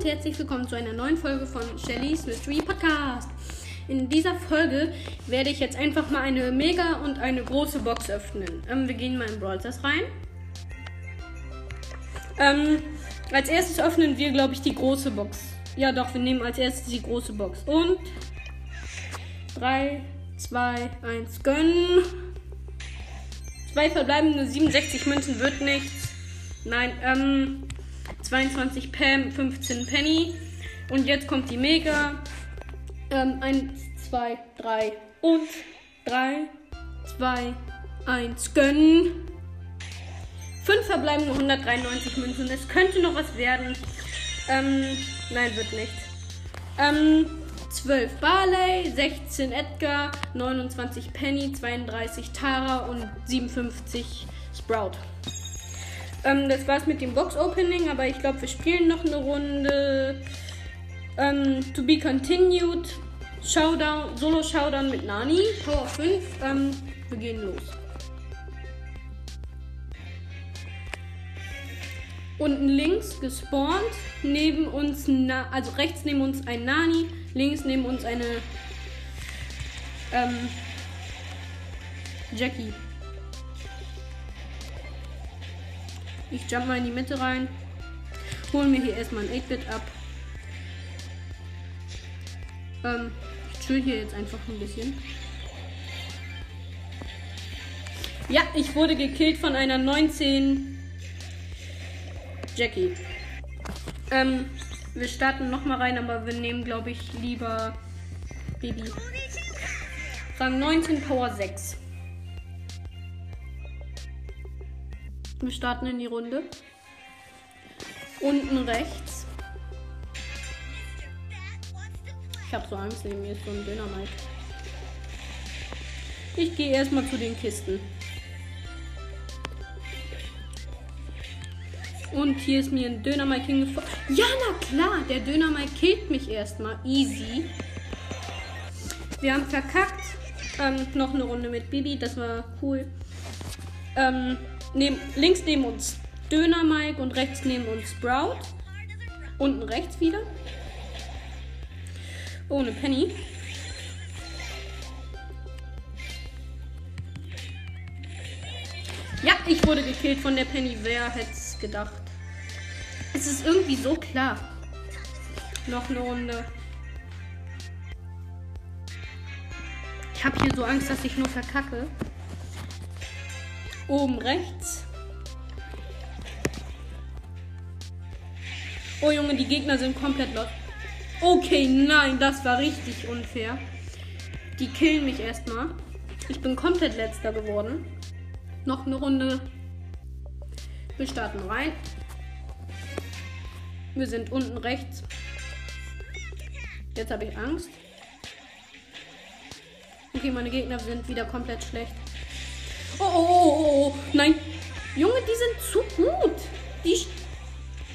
und herzlich willkommen zu einer neuen Folge von Shelly's Mystery Podcast. In dieser Folge werde ich jetzt einfach mal eine Mega und eine große Box öffnen. Ähm, wir gehen mal in Brawl Stars rein. Ähm, als erstes öffnen wir, glaube ich, die große Box. Ja, doch, wir nehmen als erstes die große Box. Und 3, 2, 1, gönnen. Zwei verbleibende 67 Münzen wird nichts. Nein, ähm, 22 Pam, 15 Penny. Und jetzt kommt die Mega. Ähm, 1, 2, 3 und 3, 2, 1 gönnen. 5 verbleibende 193 Münzen. Es könnte noch was werden. Ähm, nein, wird nicht. Ähm, 12 Barley, 16 Edgar, 29 Penny, 32 Tara und 57 Sprout. Ähm, das war's mit dem Box-Opening, aber ich glaube, wir spielen noch eine Runde. Ähm, to be continued. Showdown, Solo-Showdown mit Nani. Power 5. Ähm, wir gehen los. Unten links gespawnt. Neben uns, Na also rechts neben uns ein Nani. Links neben uns eine ähm, Jackie. Ich jump mal in die Mitte rein. Holen mir hier erstmal ein 8-Bit ab. Ähm, ich chill hier jetzt einfach ein bisschen. Ja, ich wurde gekillt von einer 19 Jackie. Ähm, wir starten nochmal rein, aber wir nehmen, glaube ich, lieber Baby. Rang 19, Power 6. Wir starten in die Runde. Unten rechts. Ich habe so Angst, neben mir ist so ein Dynamite. Ich gehe erstmal zu den Kisten. Und hier ist mir ein Dynamite hingefallen. Ja, na klar, der Dynamite killt mich erstmal. Easy. Wir haben verkackt. Ähm, noch eine Runde mit Bibi, das war cool. Ähm, neben, links neben uns Döner Mike und rechts neben uns Sprout. Unten rechts wieder. Ohne Penny. Ja, ich wurde gekillt von der Penny. Wer hätte es gedacht? Es ist irgendwie so klar. Noch eine Runde. Ich habe hier so Angst, dass ich nur verkacke. Oben rechts. Oh Junge, die Gegner sind komplett los. Okay, nein, das war richtig unfair. Die killen mich erstmal. Ich bin komplett letzter geworden. Noch eine Runde. Wir starten rein. Wir sind unten rechts. Jetzt habe ich Angst. Okay, meine Gegner sind wieder komplett schlecht. Oh, oh, oh, oh, nein. Junge, die sind zu gut. Die,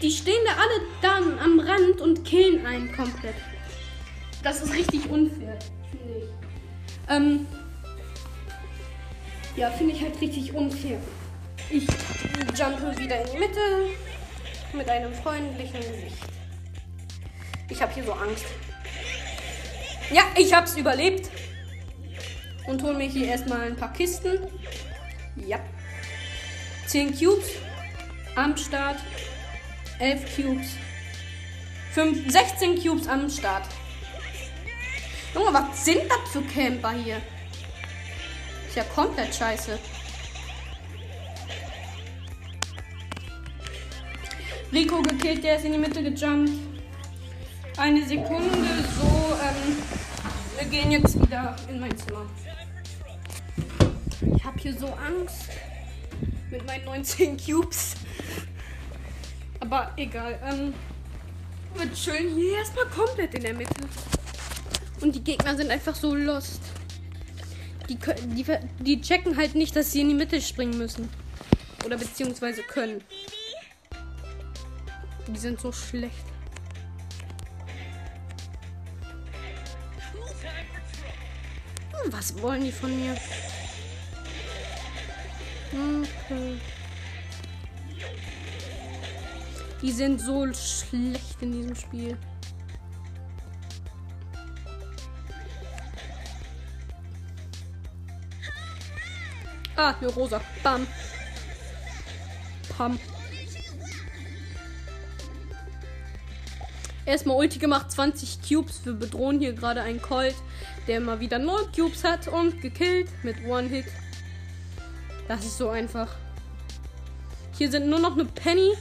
die stehen da alle dann am Rand und killen einen komplett. Das ist richtig unfair, finde ich. Ähm, ja, finde ich halt richtig unfair. Ich jumpe wieder in die Mitte mit einem freundlichen Gesicht. Ich habe hier so Angst. Ja, ich hab's überlebt. Und hol mir hier erstmal ein paar Kisten. Ja. 10 Cubes am Start. 11 Cubes. 5, 16 Cubes am Start. Junge, was sind das für Camper hier? Ist ja komplett scheiße. Rico gekillt, der ist in die Mitte gejumpt. Eine Sekunde, so, ähm, wir gehen jetzt wieder in mein Zimmer. Ich habe hier so Angst mit meinen 19 Cubes. Aber egal, ähm, wir chillen hier erstmal komplett in der Mitte. Und die Gegner sind einfach so lost. Die, die, die checken halt nicht, dass sie in die Mitte springen müssen. Oder beziehungsweise können. Die sind so schlecht. Hm, was wollen die von mir? Okay. Die sind so schlecht in diesem Spiel. Ah, hier rosa. Bam. Pam. Erstmal Ulti gemacht, 20 Cubes. Wir bedrohen hier gerade einen Colt, der immer wieder 0 Cubes hat und gekillt mit One Hit. Das ist so einfach. Hier sind nur noch eine Penny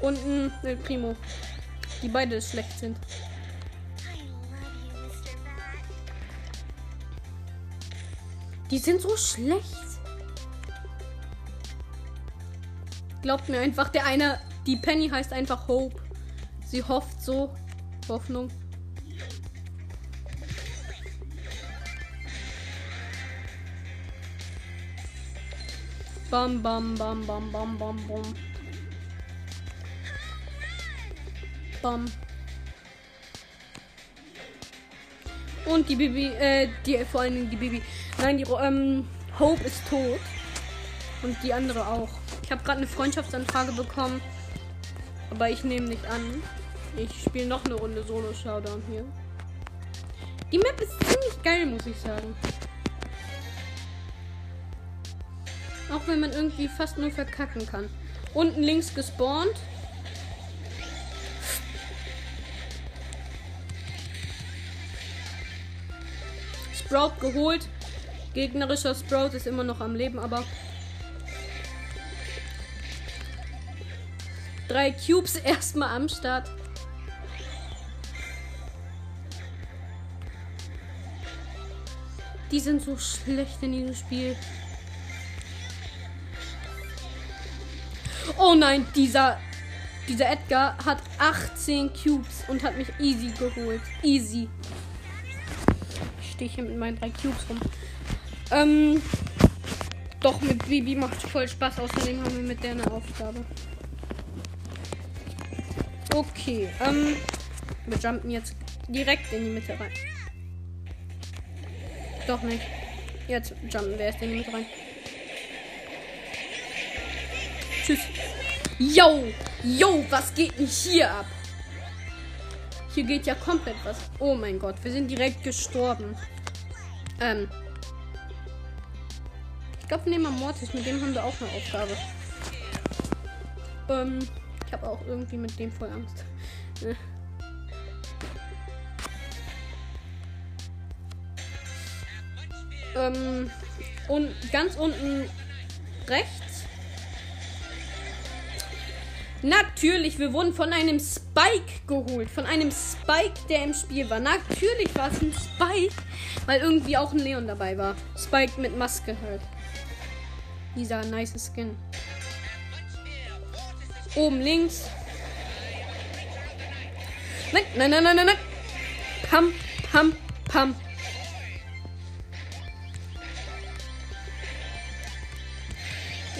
und ein El Primo, die beide schlecht sind. Die sind so schlecht. Glaubt mir einfach, der eine, die Penny heißt einfach Hope. Sie hofft so. Hoffnung. Bam, bam, bam, bam, bam, bam, bam. Bam. Und die Bibi, äh, die, vor Dingen die Bibi. Nein, die, ähm, Hope ist tot. Und die andere auch. Ich habe gerade eine Freundschaftsanfrage bekommen. Aber ich nehme nicht an. Ich spiele noch eine Runde Solo Showdown hier. Die Map ist ziemlich geil, muss ich sagen. Auch wenn man irgendwie fast nur verkacken kann. Unten links gespawnt. Sprout geholt. Gegnerischer Sprout ist immer noch am Leben, aber. Drei Cubes erstmal am Start. Die sind so schlecht in diesem Spiel. Oh nein, dieser, dieser Edgar hat 18 Cubes und hat mich easy geholt. Easy. Ich stehe hier mit meinen drei Cubes rum. Ähm, doch, mit Bibi macht voll Spaß. Außerdem haben wir mit der eine Aufgabe. Okay, ähm, wir jumpen jetzt direkt in die Mitte rein. Doch nicht. Jetzt jumpen wir erst in die Mitte rein. Tschüss. Yo, yo, was geht denn hier ab? Hier geht ja komplett was. Oh mein Gott, wir sind direkt gestorben. Ähm. Ich glaube, wir nehmen mal Mortis. Mit dem haben wir auch eine Aufgabe. Ähm. Ich habe auch irgendwie mit dem voll Angst. Äh. Ähm, und ganz unten rechts. Natürlich, wir wurden von einem Spike geholt. Von einem Spike, der im Spiel war. Natürlich war es ein Spike, weil irgendwie auch ein Leon dabei war. Spike mit Maske halt. Dieser nice Skin. Oben links. Nein, nein, nein, nein, nein, nein. Pam, pam, pam.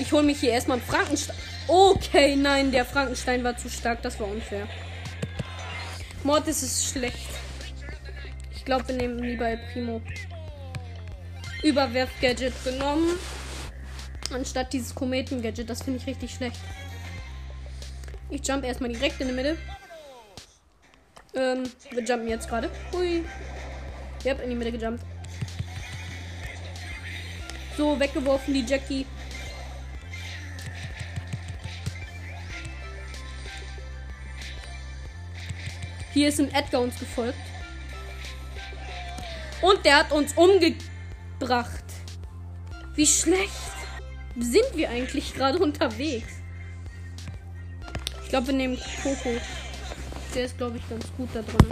Ich hole mich hier erstmal einen Frankenstein. Okay, nein, der Frankenstein war zu stark. Das war unfair. Mortis ist schlecht. Ich glaube, wir nehmen lieber El Primo. Überwerf-Gadget genommen. Anstatt dieses Kometen-Gadget. Das finde ich richtig schlecht. Ich jump erstmal direkt in die Mitte. Ähm, wir jumpen jetzt gerade. Hui. Ich hab in die Mitte gejumpt. So, weggeworfen die Jackie. Hier ist ein Edgar uns gefolgt. Und der hat uns umgebracht. Wie schlecht sind wir eigentlich gerade unterwegs? Ich glaube, wir nehmen Coco. Der ist, glaube ich, ganz gut da drin.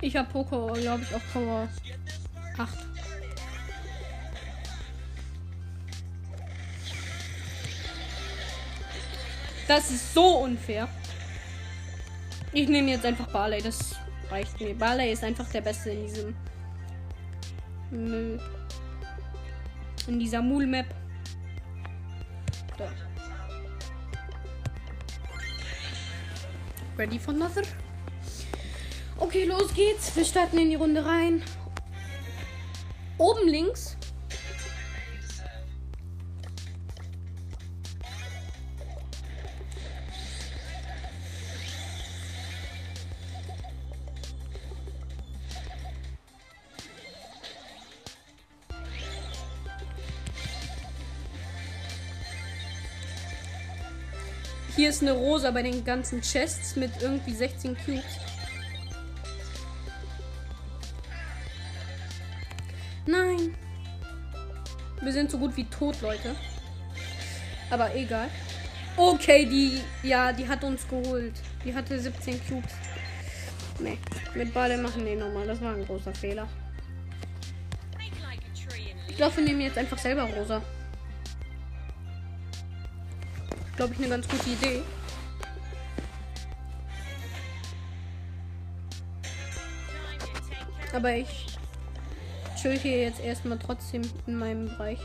Ich habe Poco, glaube ich, auf Power 8. Das ist so unfair. Ich nehme jetzt einfach Barley. Das reicht mir. Barley ist einfach der Beste in diesem. In dieser Mool-Map. Ready for another? Okay, los geht's. Wir starten in die Runde rein. Oben links Hier ist eine Rosa bei den ganzen Chests mit irgendwie 16 Cubes. Nein. Wir sind so gut wie tot, Leute. Aber egal. Okay, die. Ja, die hat uns geholt. Die hatte 17 Cubes. Nee, mit Bade machen die nochmal. Das war ein großer Fehler. Ich glaube, wir nehmen jetzt einfach selber Rosa. Glaube ich, eine ganz gute Idee. Aber ich chill hier jetzt erstmal trotzdem in meinem Bereich.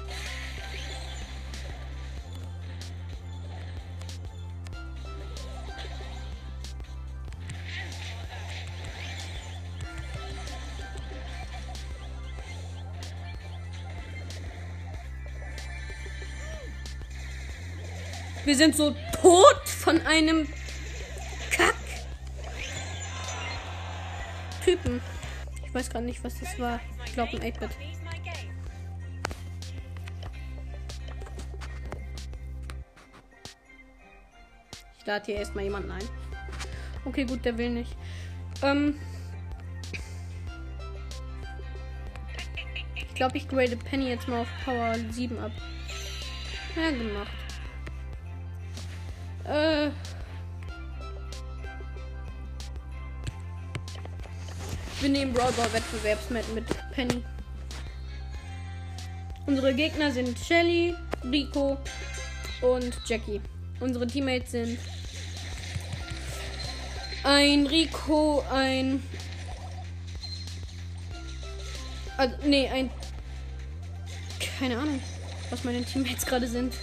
Wir sind so tot von einem Kack. Typen. Ich weiß gar nicht, was das war. Ich glaube ein 8-Bit. Ich lade hier erstmal jemanden ein. Okay, gut, der will nicht. Ähm. Ich glaube, ich grade Penny jetzt mal auf Power 7 ab. Ja, gemacht. Nehmen Brawl Ball Wettbewerbsmatch mit Penny. Unsere Gegner sind Shelly, Rico und Jackie. Unsere Teammates sind ein Rico, ein. Also, nee, ein. Keine Ahnung, was meine Teammates gerade sind.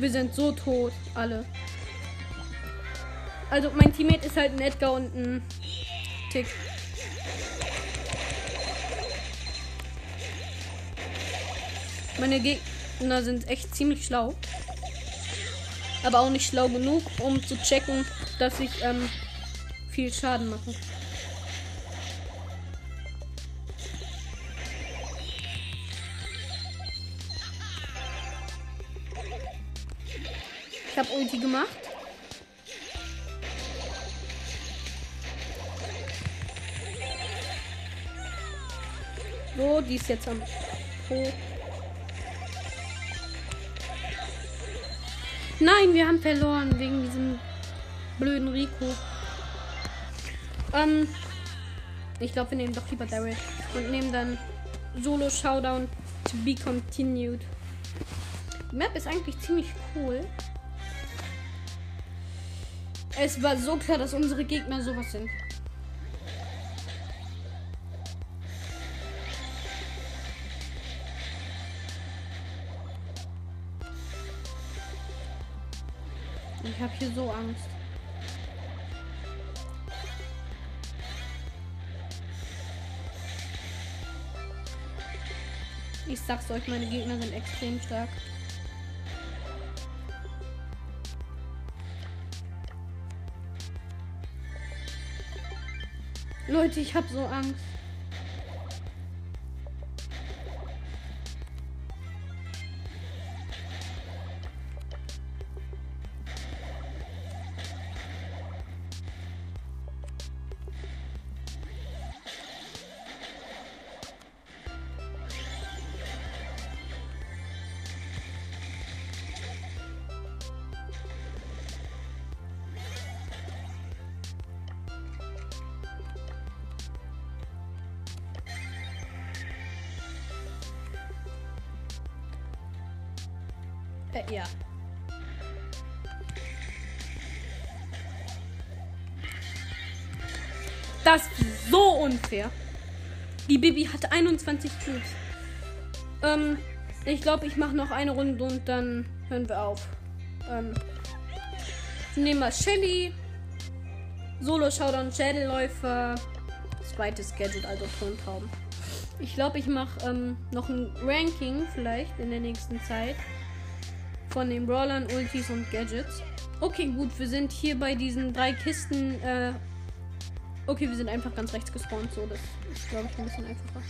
Wir sind so tot, alle. Also mein Teammate ist halt ein Edgar und ein Tick. Meine Gegner sind echt ziemlich schlau. Aber auch nicht schlau genug, um zu checken, dass ich ähm, viel Schaden mache. Ulti gemacht. So, die ist jetzt am Po. Nein, wir haben verloren wegen diesem blöden Rico. Ähm, ich glaube, wir nehmen doch lieber Daryl und nehmen dann Solo Showdown to be continued. Die Map ist eigentlich ziemlich cool. Es war so klar, dass unsere Gegner sowas sind. Ich habe hier so Angst. Ich sag's euch, meine Gegner sind extrem stark. Leute, ich habe so Angst. Unfair. Die Bibi hat 21 Cubes. Ähm, ich glaube, ich mache noch eine Runde und dann hören wir auf. Ähm, nehmen wir Shelly. Solo Showdown Schädelläufer. Zweites Gadget, also Tontraum. Ich glaube, ich mache ähm, noch ein Ranking vielleicht in der nächsten Zeit von den Brawlern, Ultis und Gadgets. Okay, gut, wir sind hier bei diesen drei Kisten. Äh Okay, wir sind einfach ganz rechts gespawnt, so. Das ist, glaube ich, ein bisschen einfacher.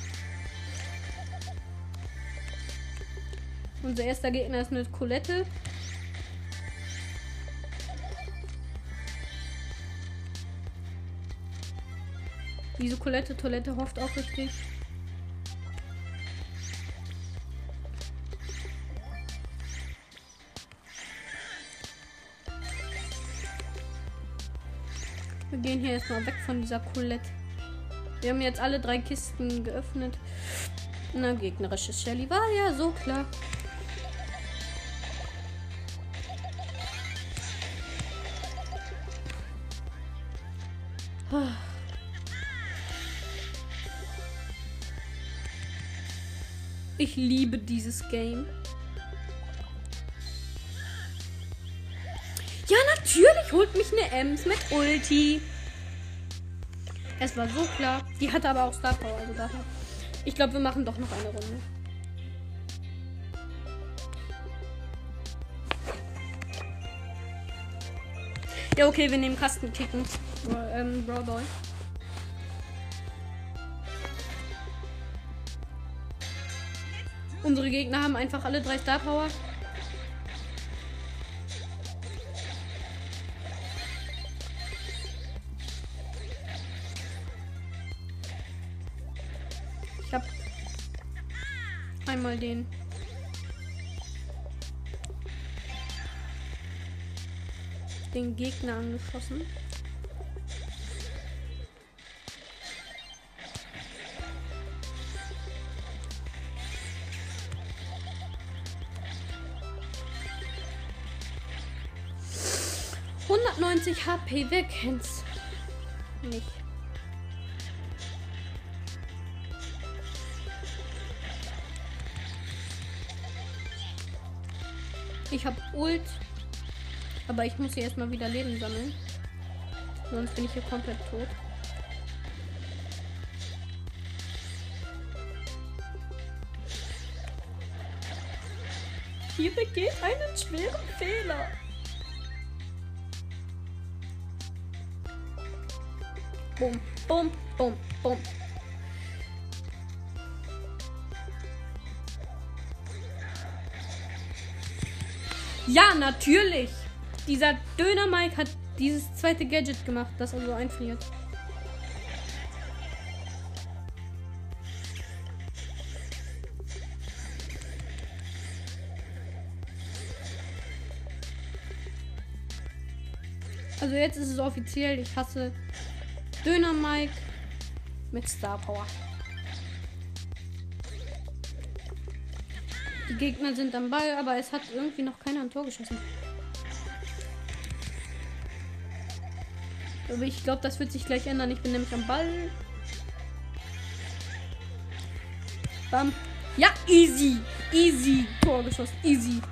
Unser erster Gegner ist eine Colette. Diese Colette Toilette hofft auch richtig. Gehen hier erstmal weg von dieser Colette. Wir haben jetzt alle drei Kisten geöffnet. Na, gegnerisches Shelly war ja so klar. Ich liebe dieses Game. Holt mich eine Ems mit Ulti. Es war so klar. Die hatte aber auch Star Power, also daher. Ich glaube, wir machen doch noch eine Runde. Ja, okay, wir nehmen Kastenkicken. Ähm, Brawl Boy. Unsere Gegner haben einfach alle drei Star Power. Einmal den. Den Gegner angeschossen. HP, wer kennt's? Nicht. Ult. Aber ich muss hier erstmal wieder Leben sammeln. Sonst bin ich hier komplett tot. Hier begeht einen schweren Fehler. Bum, bum, bum, bum. Ja, natürlich. Dieser Döner Mike hat dieses zweite Gadget gemacht, das also einfriert. Also jetzt ist es offiziell, ich hasse Döner Mike mit Star Power. Gegner sind am Ball, aber es hat irgendwie noch keiner ein Tor geschossen. Aber ich glaube, das wird sich gleich ändern. Ich bin nämlich am Ball. Bam. Ja, easy. Easy. Tor geschossen. Easy.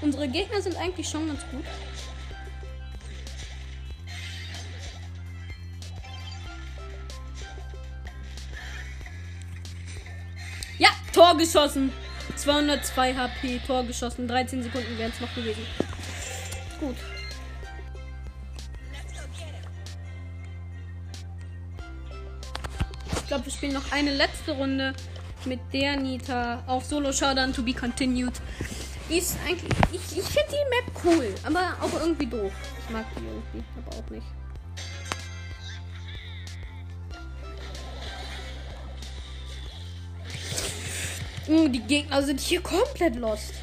Unsere Gegner sind eigentlich schon ganz gut. Tor geschossen. 202 HP, Tor geschossen. 13 Sekunden wären es noch gewesen. Gut. Ich glaube, wir spielen noch eine letzte Runde mit der Nita auf Solo Showdown to be continued. Ist eigentlich. Ich, ich finde die Map cool, aber auch irgendwie doof. Ich mag die irgendwie, aber auch nicht. Die Gegner sind hier komplett lost.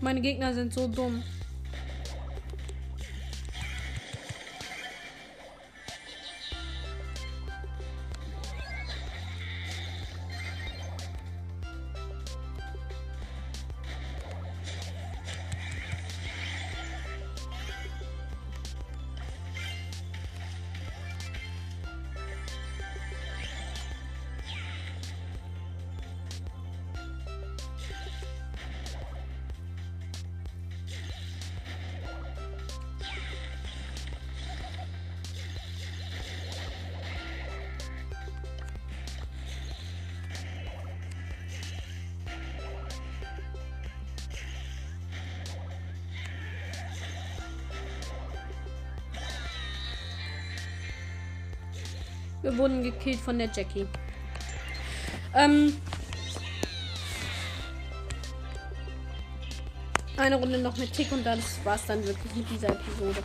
Meine Gegner sind so dumm. Wurden gekillt von der Jackie. Ähm. Eine Runde noch mit Tick und dann war es dann wirklich mit dieser Episode.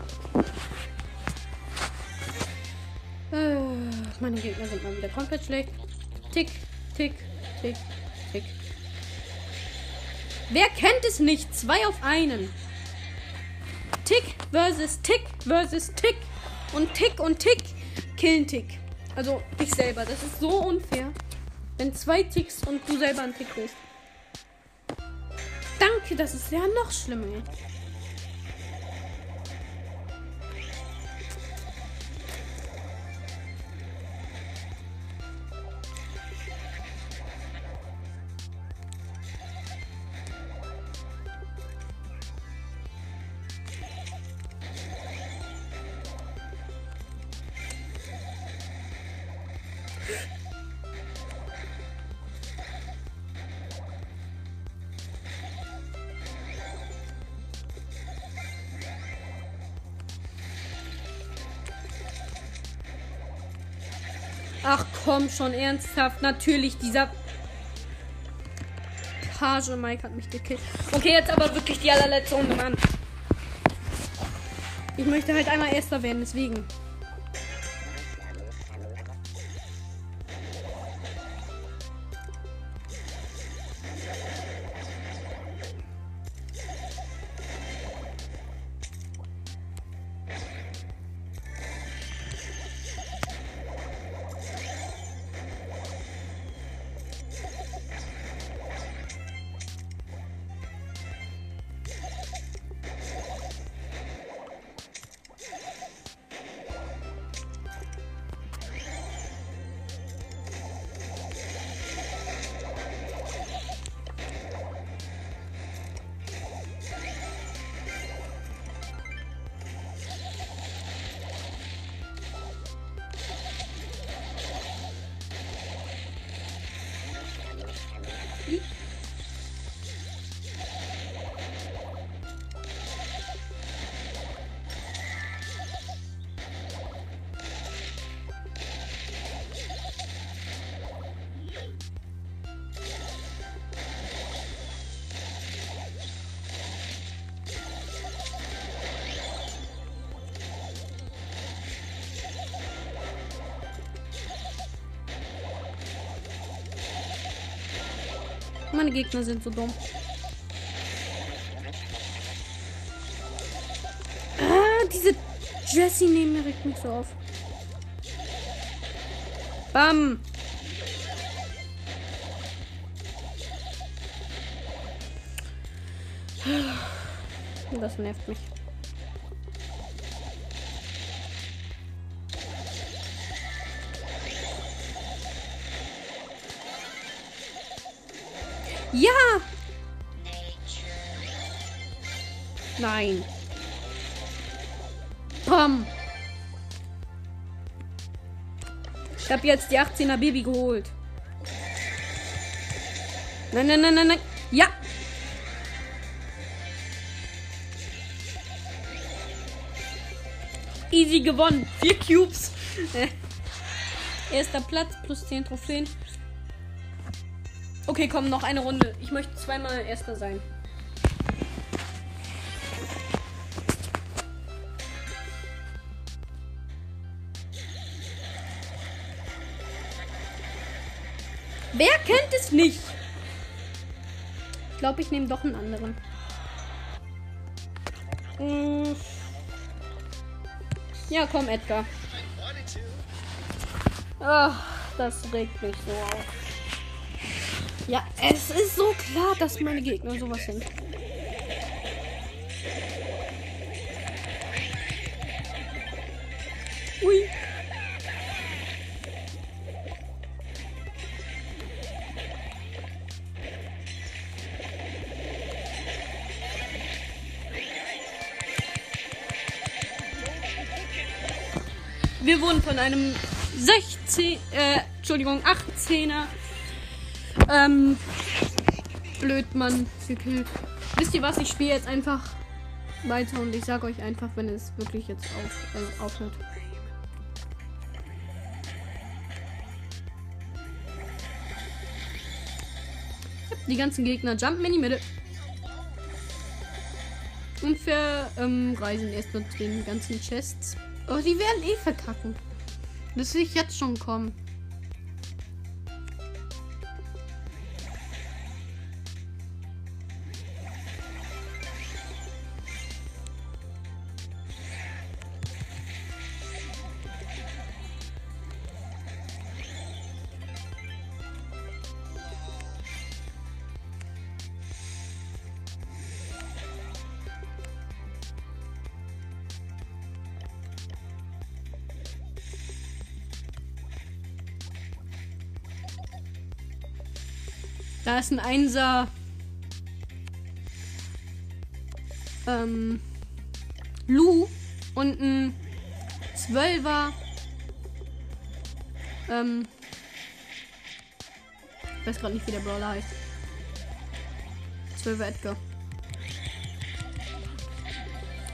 Äh, meine Gegner sind mal wieder komplett schlecht. Tick, tick, tick, tick. Wer kennt es nicht? Zwei auf einen. Tick versus Tick versus Tick. Und Tick und Tick killen Tick. Also dich selber. Das ist so unfair. Wenn zwei Ticks und du selber ein Tick bist. Danke, das ist ja noch schlimmer. Ach schon, ernsthaft. Natürlich, dieser Page Mike hat mich gekillt. Okay, jetzt aber wirklich die allerletzte Runde, Mann. Ich möchte halt einmal Erster werden, deswegen. Meine Gegner sind so dumm. Ah, diese Jessie neben mir regt mich so auf. Bam. Das nervt mich. Ja! Nein. Bam. Ich habe jetzt die 18er Baby geholt. Nein, nein, nein, nein, nein. Ja. Easy gewonnen. Vier Cubes. Erster Platz plus 10 Trophäen. Okay, komm, noch eine Runde. Ich möchte zweimal Erster sein. Wer kennt es nicht? Ich glaube, ich nehme doch einen anderen. Hm. Ja, komm, Edgar. Ach, das regt mich so auf. Ja, es ist so klar, dass meine Gegner sowas sind. Ui. Wir wurden von einem 16, äh, Entschuldigung, 18er ähm. Blöd, Mann. Gekillt. Wisst ihr was? Ich spiele jetzt einfach weiter und ich sage euch einfach, wenn es wirklich jetzt auf, äh, aufhört. Die ganzen Gegner jumpen in die Mitte. Und wir ähm, reisen erstmal den ganzen Chests. Oh, die werden eh verkacken. Das will ich jetzt schon kommen. Ist ein Einser. Ähm, Lu und ein Zwölfer. Ähm, ich weiß gerade nicht, wie der Brawler heißt. Zwölfer Edgar.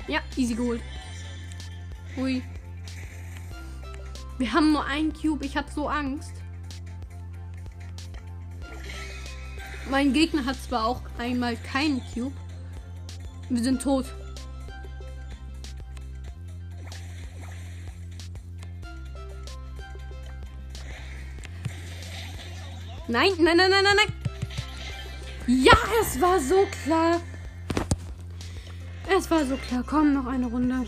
Ja, easy geholt. Hui. Wir haben nur einen Cube. Ich hab so Angst. Mein Gegner hat zwar auch einmal keinen Cube. Wir sind tot. Nein, nein, nein, nein, nein, nein. Ja, es war so klar. Es war so klar. Komm, noch eine Runde.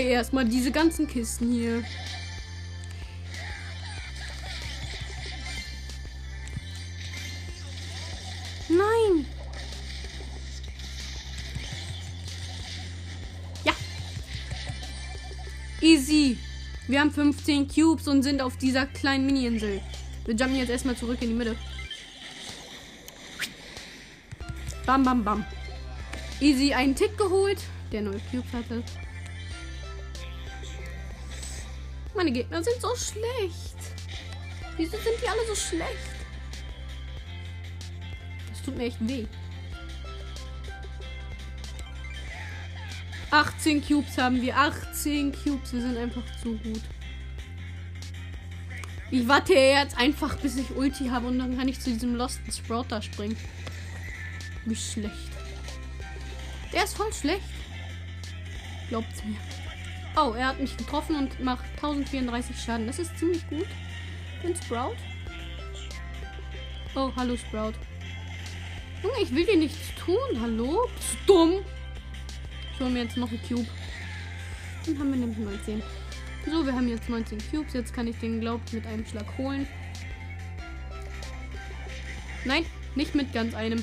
Mir erstmal diese ganzen Kisten hier. Nein. Ja. Easy. Wir haben 15 Cubes und sind auf dieser kleinen Mini-Insel. Wir jumpen jetzt erstmal zurück in die Mitte. Bam, bam, bam. Easy einen Tick geholt, der neue Cubes hatte. Meine Gegner sind so schlecht. Wieso sind die alle so schlecht? Das tut mir echt weh. 18 Cubes haben wir. 18 Cubes. Wir sind einfach zu gut. Ich warte jetzt einfach, bis ich Ulti habe und dann kann ich zu diesem Lost Sprout da springen. Wie schlecht. Der ist voll schlecht. Glaubt's mir. Oh, er hat mich getroffen und macht 1034 Schaden. Das ist ziemlich gut. Und Sprout. Oh, hallo Sprout. Junge, ich will dir nichts tun. Hallo? Bist du dumm? Ich hole mir jetzt noch einen Cube. Dann haben wir nämlich 19. So, wir haben jetzt 19 Cubes. Jetzt kann ich den, glaubt, mit einem Schlag holen. Nein, nicht mit ganz einem.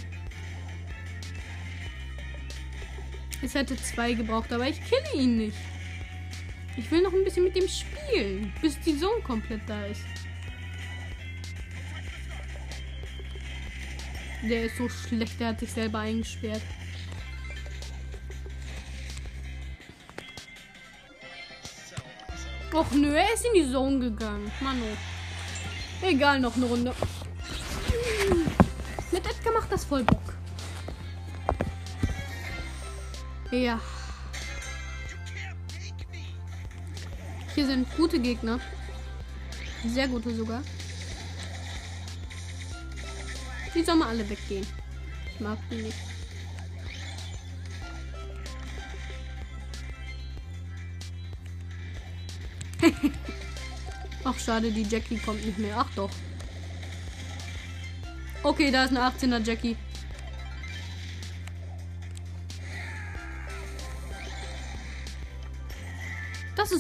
Es hätte zwei gebraucht, aber ich kenne ihn nicht. Ich will noch ein bisschen mit dem spielen, bis die Zone komplett da ist. Der ist so schlecht, der hat sich selber eingesperrt. Och nö, er ist in die Zone gegangen. Mano. Egal, noch eine Runde. Mit Edgar macht das voll Bock. Ja. Hier sind gute Gegner. Sehr gute sogar. Die sollen mal alle weggehen. Ich mag die nicht. Ach, schade, die Jackie kommt nicht mehr. Ach doch. Okay, da ist eine 18er Jackie.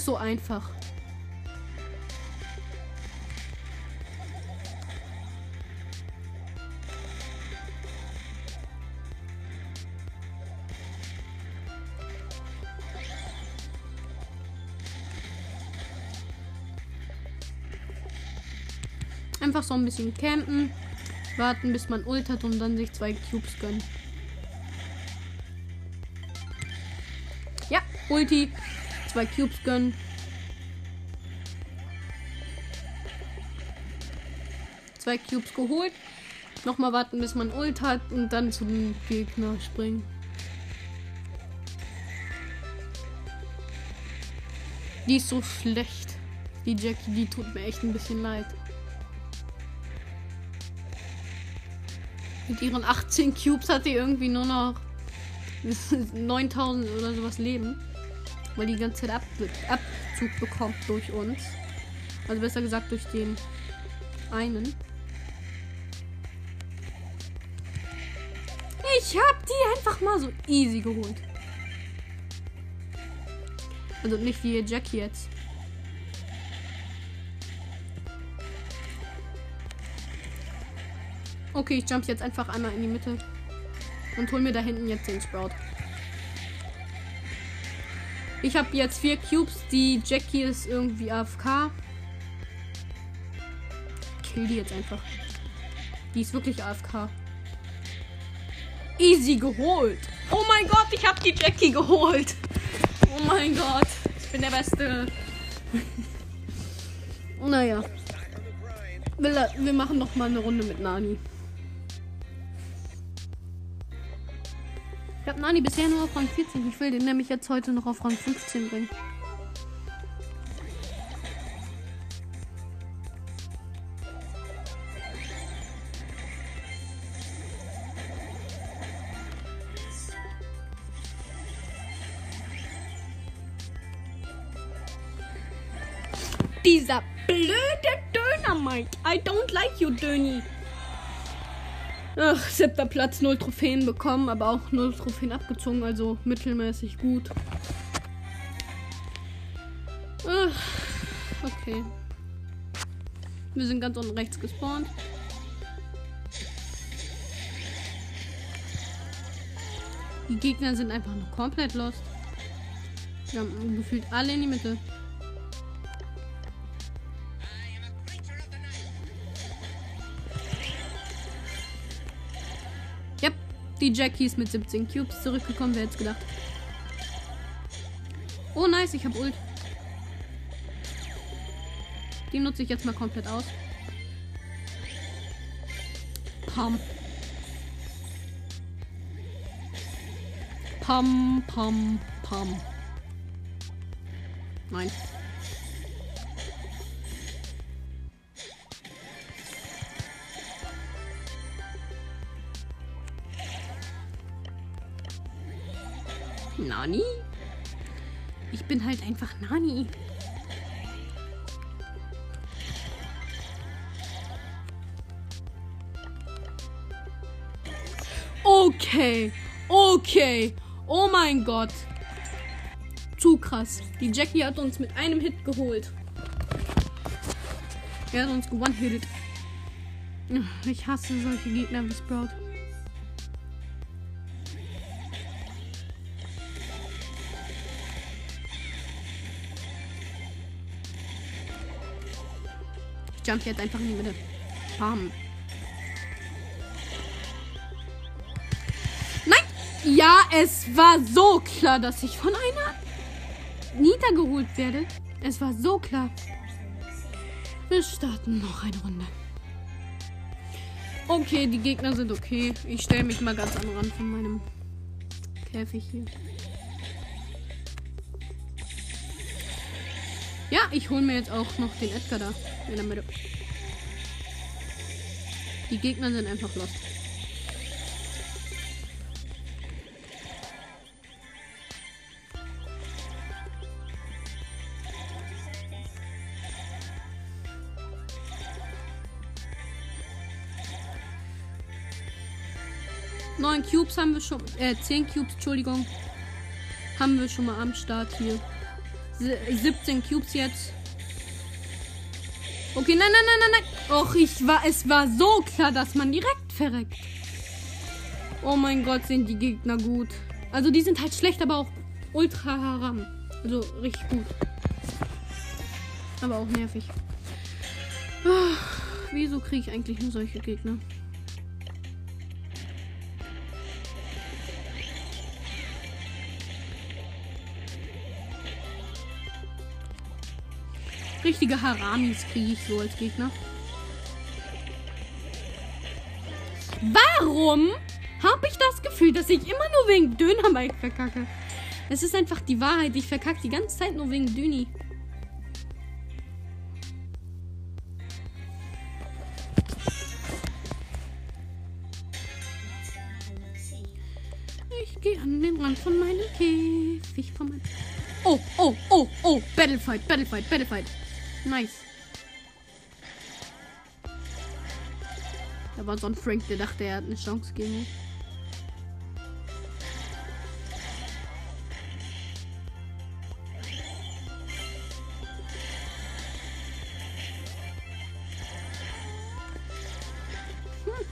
So einfach. Einfach so ein bisschen campen, warten bis man ult hat und dann sich zwei Cubes gönnen. Ja, Ulti zwei Cubes gönnen. zwei Cubes geholt. Nochmal warten, bis man Ult hat und dann zum Gegner springen. Die ist so schlecht. Die Jackie, die tut mir echt ein bisschen leid. Mit ihren 18 Cubes hat die irgendwie nur noch 9000 oder sowas Leben. Weil die ganze Zeit Ab Abzug bekommt durch uns. Also besser gesagt durch den einen. Ich hab die einfach mal so easy geholt. Also nicht wie Jackie jetzt. Okay, ich jump jetzt einfach einmal in die Mitte. Und hol mir da hinten jetzt den Sprout. Ich habe jetzt vier Cubes. Die Jackie ist irgendwie AFK. Kill die jetzt einfach. Die ist wirklich AFK. Easy geholt. Oh mein Gott, ich habe die Jackie geholt. Oh mein Gott. Ich bin der Beste. naja. Wir, wir machen noch mal eine Runde mit Nani. Ich habe Nani bisher nur auf Rang 14. Ich will den nämlich jetzt heute noch auf Rang 15 bringen. Dieser blöde Dönermike. I don't like you, Döni. Ach, siebter Platz, null Trophäen bekommen, aber auch null Trophäen abgezogen, also mittelmäßig gut. Ach, okay. Wir sind ganz unten rechts gespawnt. Die Gegner sind einfach nur komplett lost. Wir haben gefühlt alle in die Mitte. Die Jackie ist mit 17 Cubes zurückgekommen. Wer hätte gedacht? Oh, nice. Ich habe Ult. Die nutze ich jetzt mal komplett aus. Pam. Pam, pam, pam. Nein. Nani? Ich bin halt einfach Nani. Okay. Okay. Oh mein Gott. Zu krass. Die Jackie hat uns mit einem Hit geholt. Er hat uns gewonnen-hitted. Ich hasse solche Gegner wie Sprout. Jump jetzt einfach in die Mitte. Bam. Nein! Ja, es war so klar, dass ich von einer Nita geholt werde. Es war so klar. Wir starten noch eine Runde. Okay, die Gegner sind okay. Ich stelle mich mal ganz am Rand von meinem Käfig hier. Ja, ich hole mir jetzt auch noch den Edgar da in der Mitte. Die Gegner sind einfach lost. Neun Cubes haben wir schon, äh, zehn Cubes, Entschuldigung, haben wir schon mal am Start hier. 17 Cubes jetzt. Okay, nein, nein, nein, nein, nein. Och, ich war, es war so klar, dass man direkt verreckt. Oh mein Gott, sind die Gegner gut. Also die sind halt schlecht, aber auch ultra haram. Also richtig gut. Aber auch nervig. Ach, wieso kriege ich eigentlich nur solche Gegner? Richtige Haramis kriege ich so als Gegner. Warum habe ich das Gefühl, dass ich immer nur wegen Dönermike verkacke? Es ist einfach die Wahrheit. Ich verkacke die ganze Zeit nur wegen Düni. Ich gehe an den Rand von meinem Käfig. Oh, oh, oh, oh. Battlefight, Battlefight, Battlefight. Nice. Da war so ein Frank, der dachte, er hat eine Chance gegen mich. Hm.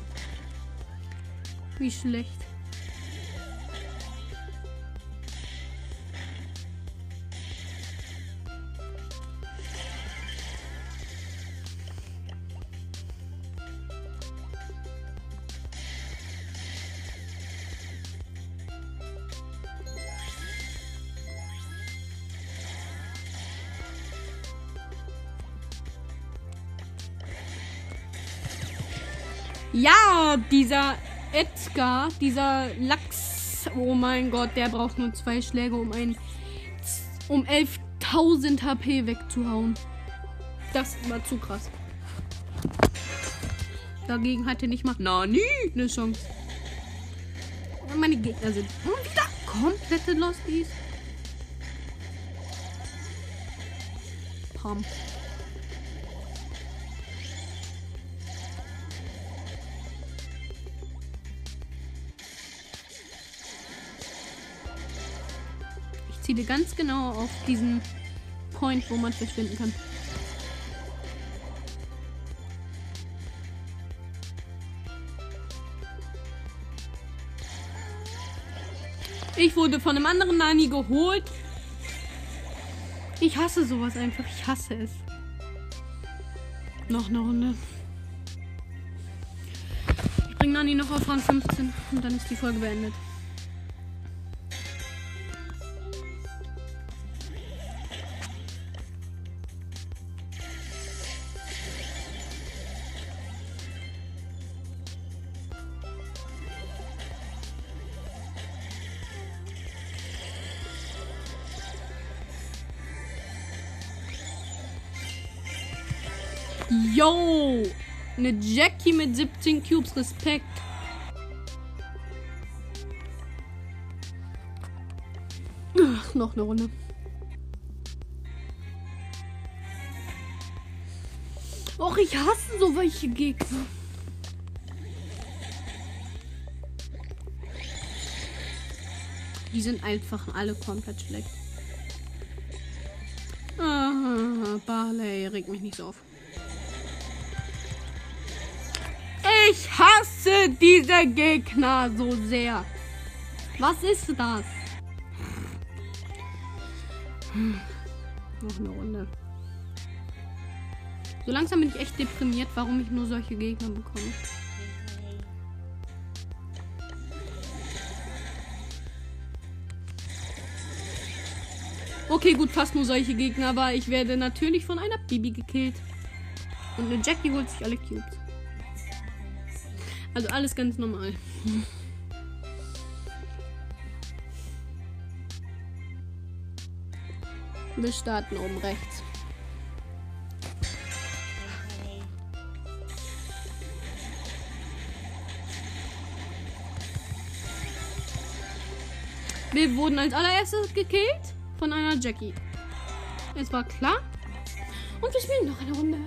Wie schlecht. Dieser Edgar, dieser Lachs. Oh mein Gott, der braucht nur zwei Schläge, um ein um 11.000 HP wegzuhauen. Das war zu krass. Dagegen hatte nicht mal Nani eine Chance. Meine Gegner sind wieder komplette Losties. Pam. Ziele ganz genau auf diesen Point, wo man verschwinden kann. Ich wurde von einem anderen Nani geholt. Ich hasse sowas einfach. Ich hasse es. Noch eine Runde. Ich bringe Nani noch auf Rang 15 und dann ist die Folge beendet. Eine Jackie mit 17 Cubes. Respekt. Ach, noch eine Runde. Och, ich hasse so welche Gegner. Die sind einfach alle komplett schlecht. Ah, Barley, regt mich nicht so auf. Hasse diese Gegner so sehr. Was ist das? Noch eine Runde. So langsam bin ich echt deprimiert, warum ich nur solche Gegner bekomme. Okay, gut, fast nur solche Gegner, aber ich werde natürlich von einer Bibi gekillt. Und eine Jackie holt sich alle Cubes. Also alles ganz normal. Wir starten oben rechts. Wir wurden als allererstes gekillt von einer Jackie. Es war klar. Und wir spielen noch eine Runde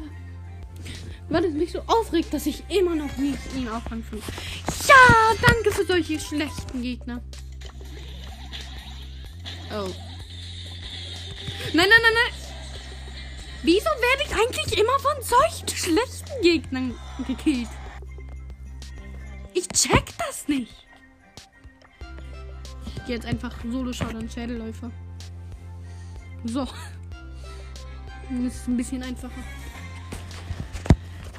weil es mich so aufregt, dass ich immer noch nicht ihn auf Rang 5. Ja, danke für solche schlechten Gegner. Oh. Nein, nein, nein, nein. Wieso werde ich eigentlich immer von solchen schlechten Gegnern gekillt? Ich check das nicht. Ich gehe jetzt einfach solo schauen Schädelläufer. So. Das ist ein bisschen einfacher.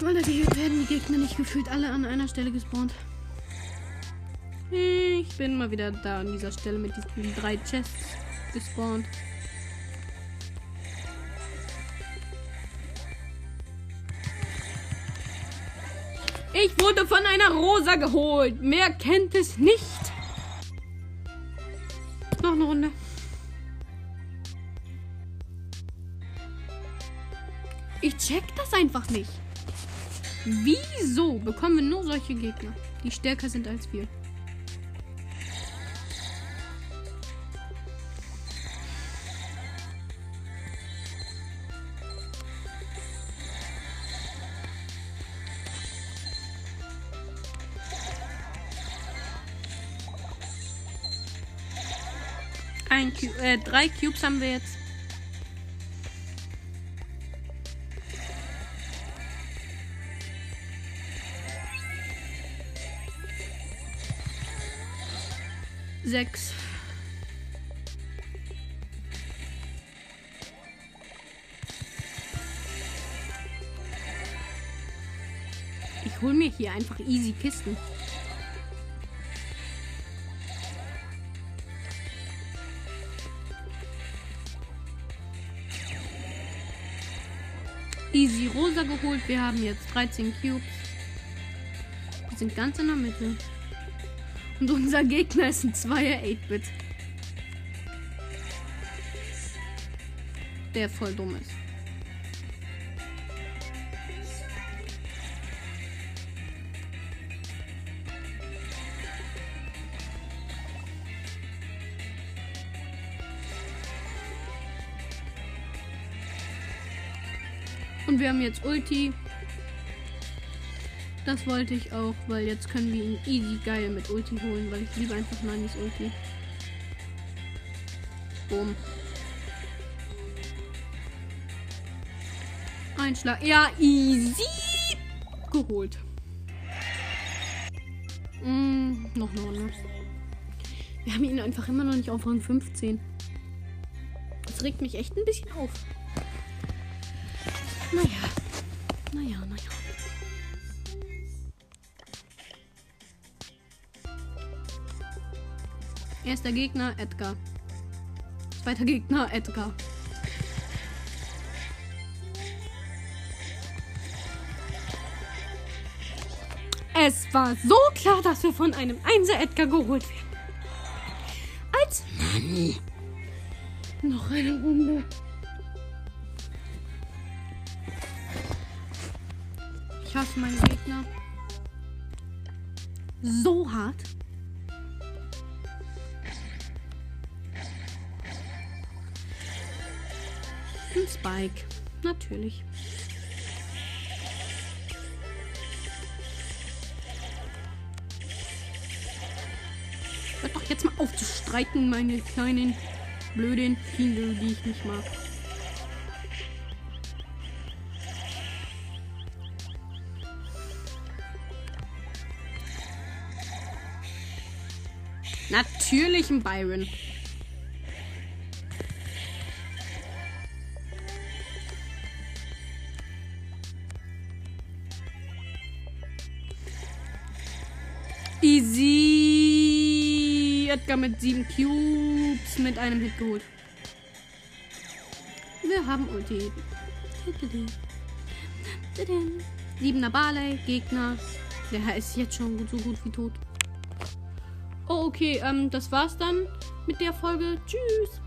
Weil hier werden die Gegner nicht gefühlt alle an einer Stelle gespawnt. Ich bin mal wieder da an dieser Stelle mit diesen drei Chests gespawnt. Ich Wurde von einer Rosa geholt. Mehr kennt es nicht. Noch eine Runde. Ich check das einfach nicht. Wieso bekommen wir nur solche Gegner, die stärker sind als wir? Ein Cu äh, drei Cubes haben wir jetzt. Sechs. Ich hol mir hier einfach easy Kisten. Easy Rosa geholt. Wir haben jetzt 13 Cubes. Wir sind ganz in der Mitte. Und unser Gegner ist ein 2er 8-Bit. Der voll dumm ist. Und wir haben jetzt Ulti. Das wollte ich auch, weil jetzt können wir ihn easy geil mit Ulti holen, weil ich liebe einfach Nanis Ulti. Boom. Ein Schlag. Ja, easy geholt. Mm, noch eine Runde. Wir haben ihn einfach immer noch nicht auf Rang 15. Das regt mich echt ein bisschen auf. Erster Gegner, Edgar. Zweiter Gegner, Edgar. Es war so klar, dass wir von einem Einser Edgar geholt werden. Als Mann. Noch eine Runde. Ich hasse meine Gegner. So hart. Ein Spike. Natürlich. Hört doch jetzt mal auf zu streiten, meine kleinen blöden Kinder, die ich nicht mag. Natürlich ein Byron. Edgar mit sieben Cubes mit einem Hit geholt. Wir haben Ulti. Siebener Barley, Gegner. Der ist jetzt schon so gut wie tot. Oh, okay, ähm, das war's dann mit der Folge. Tschüss.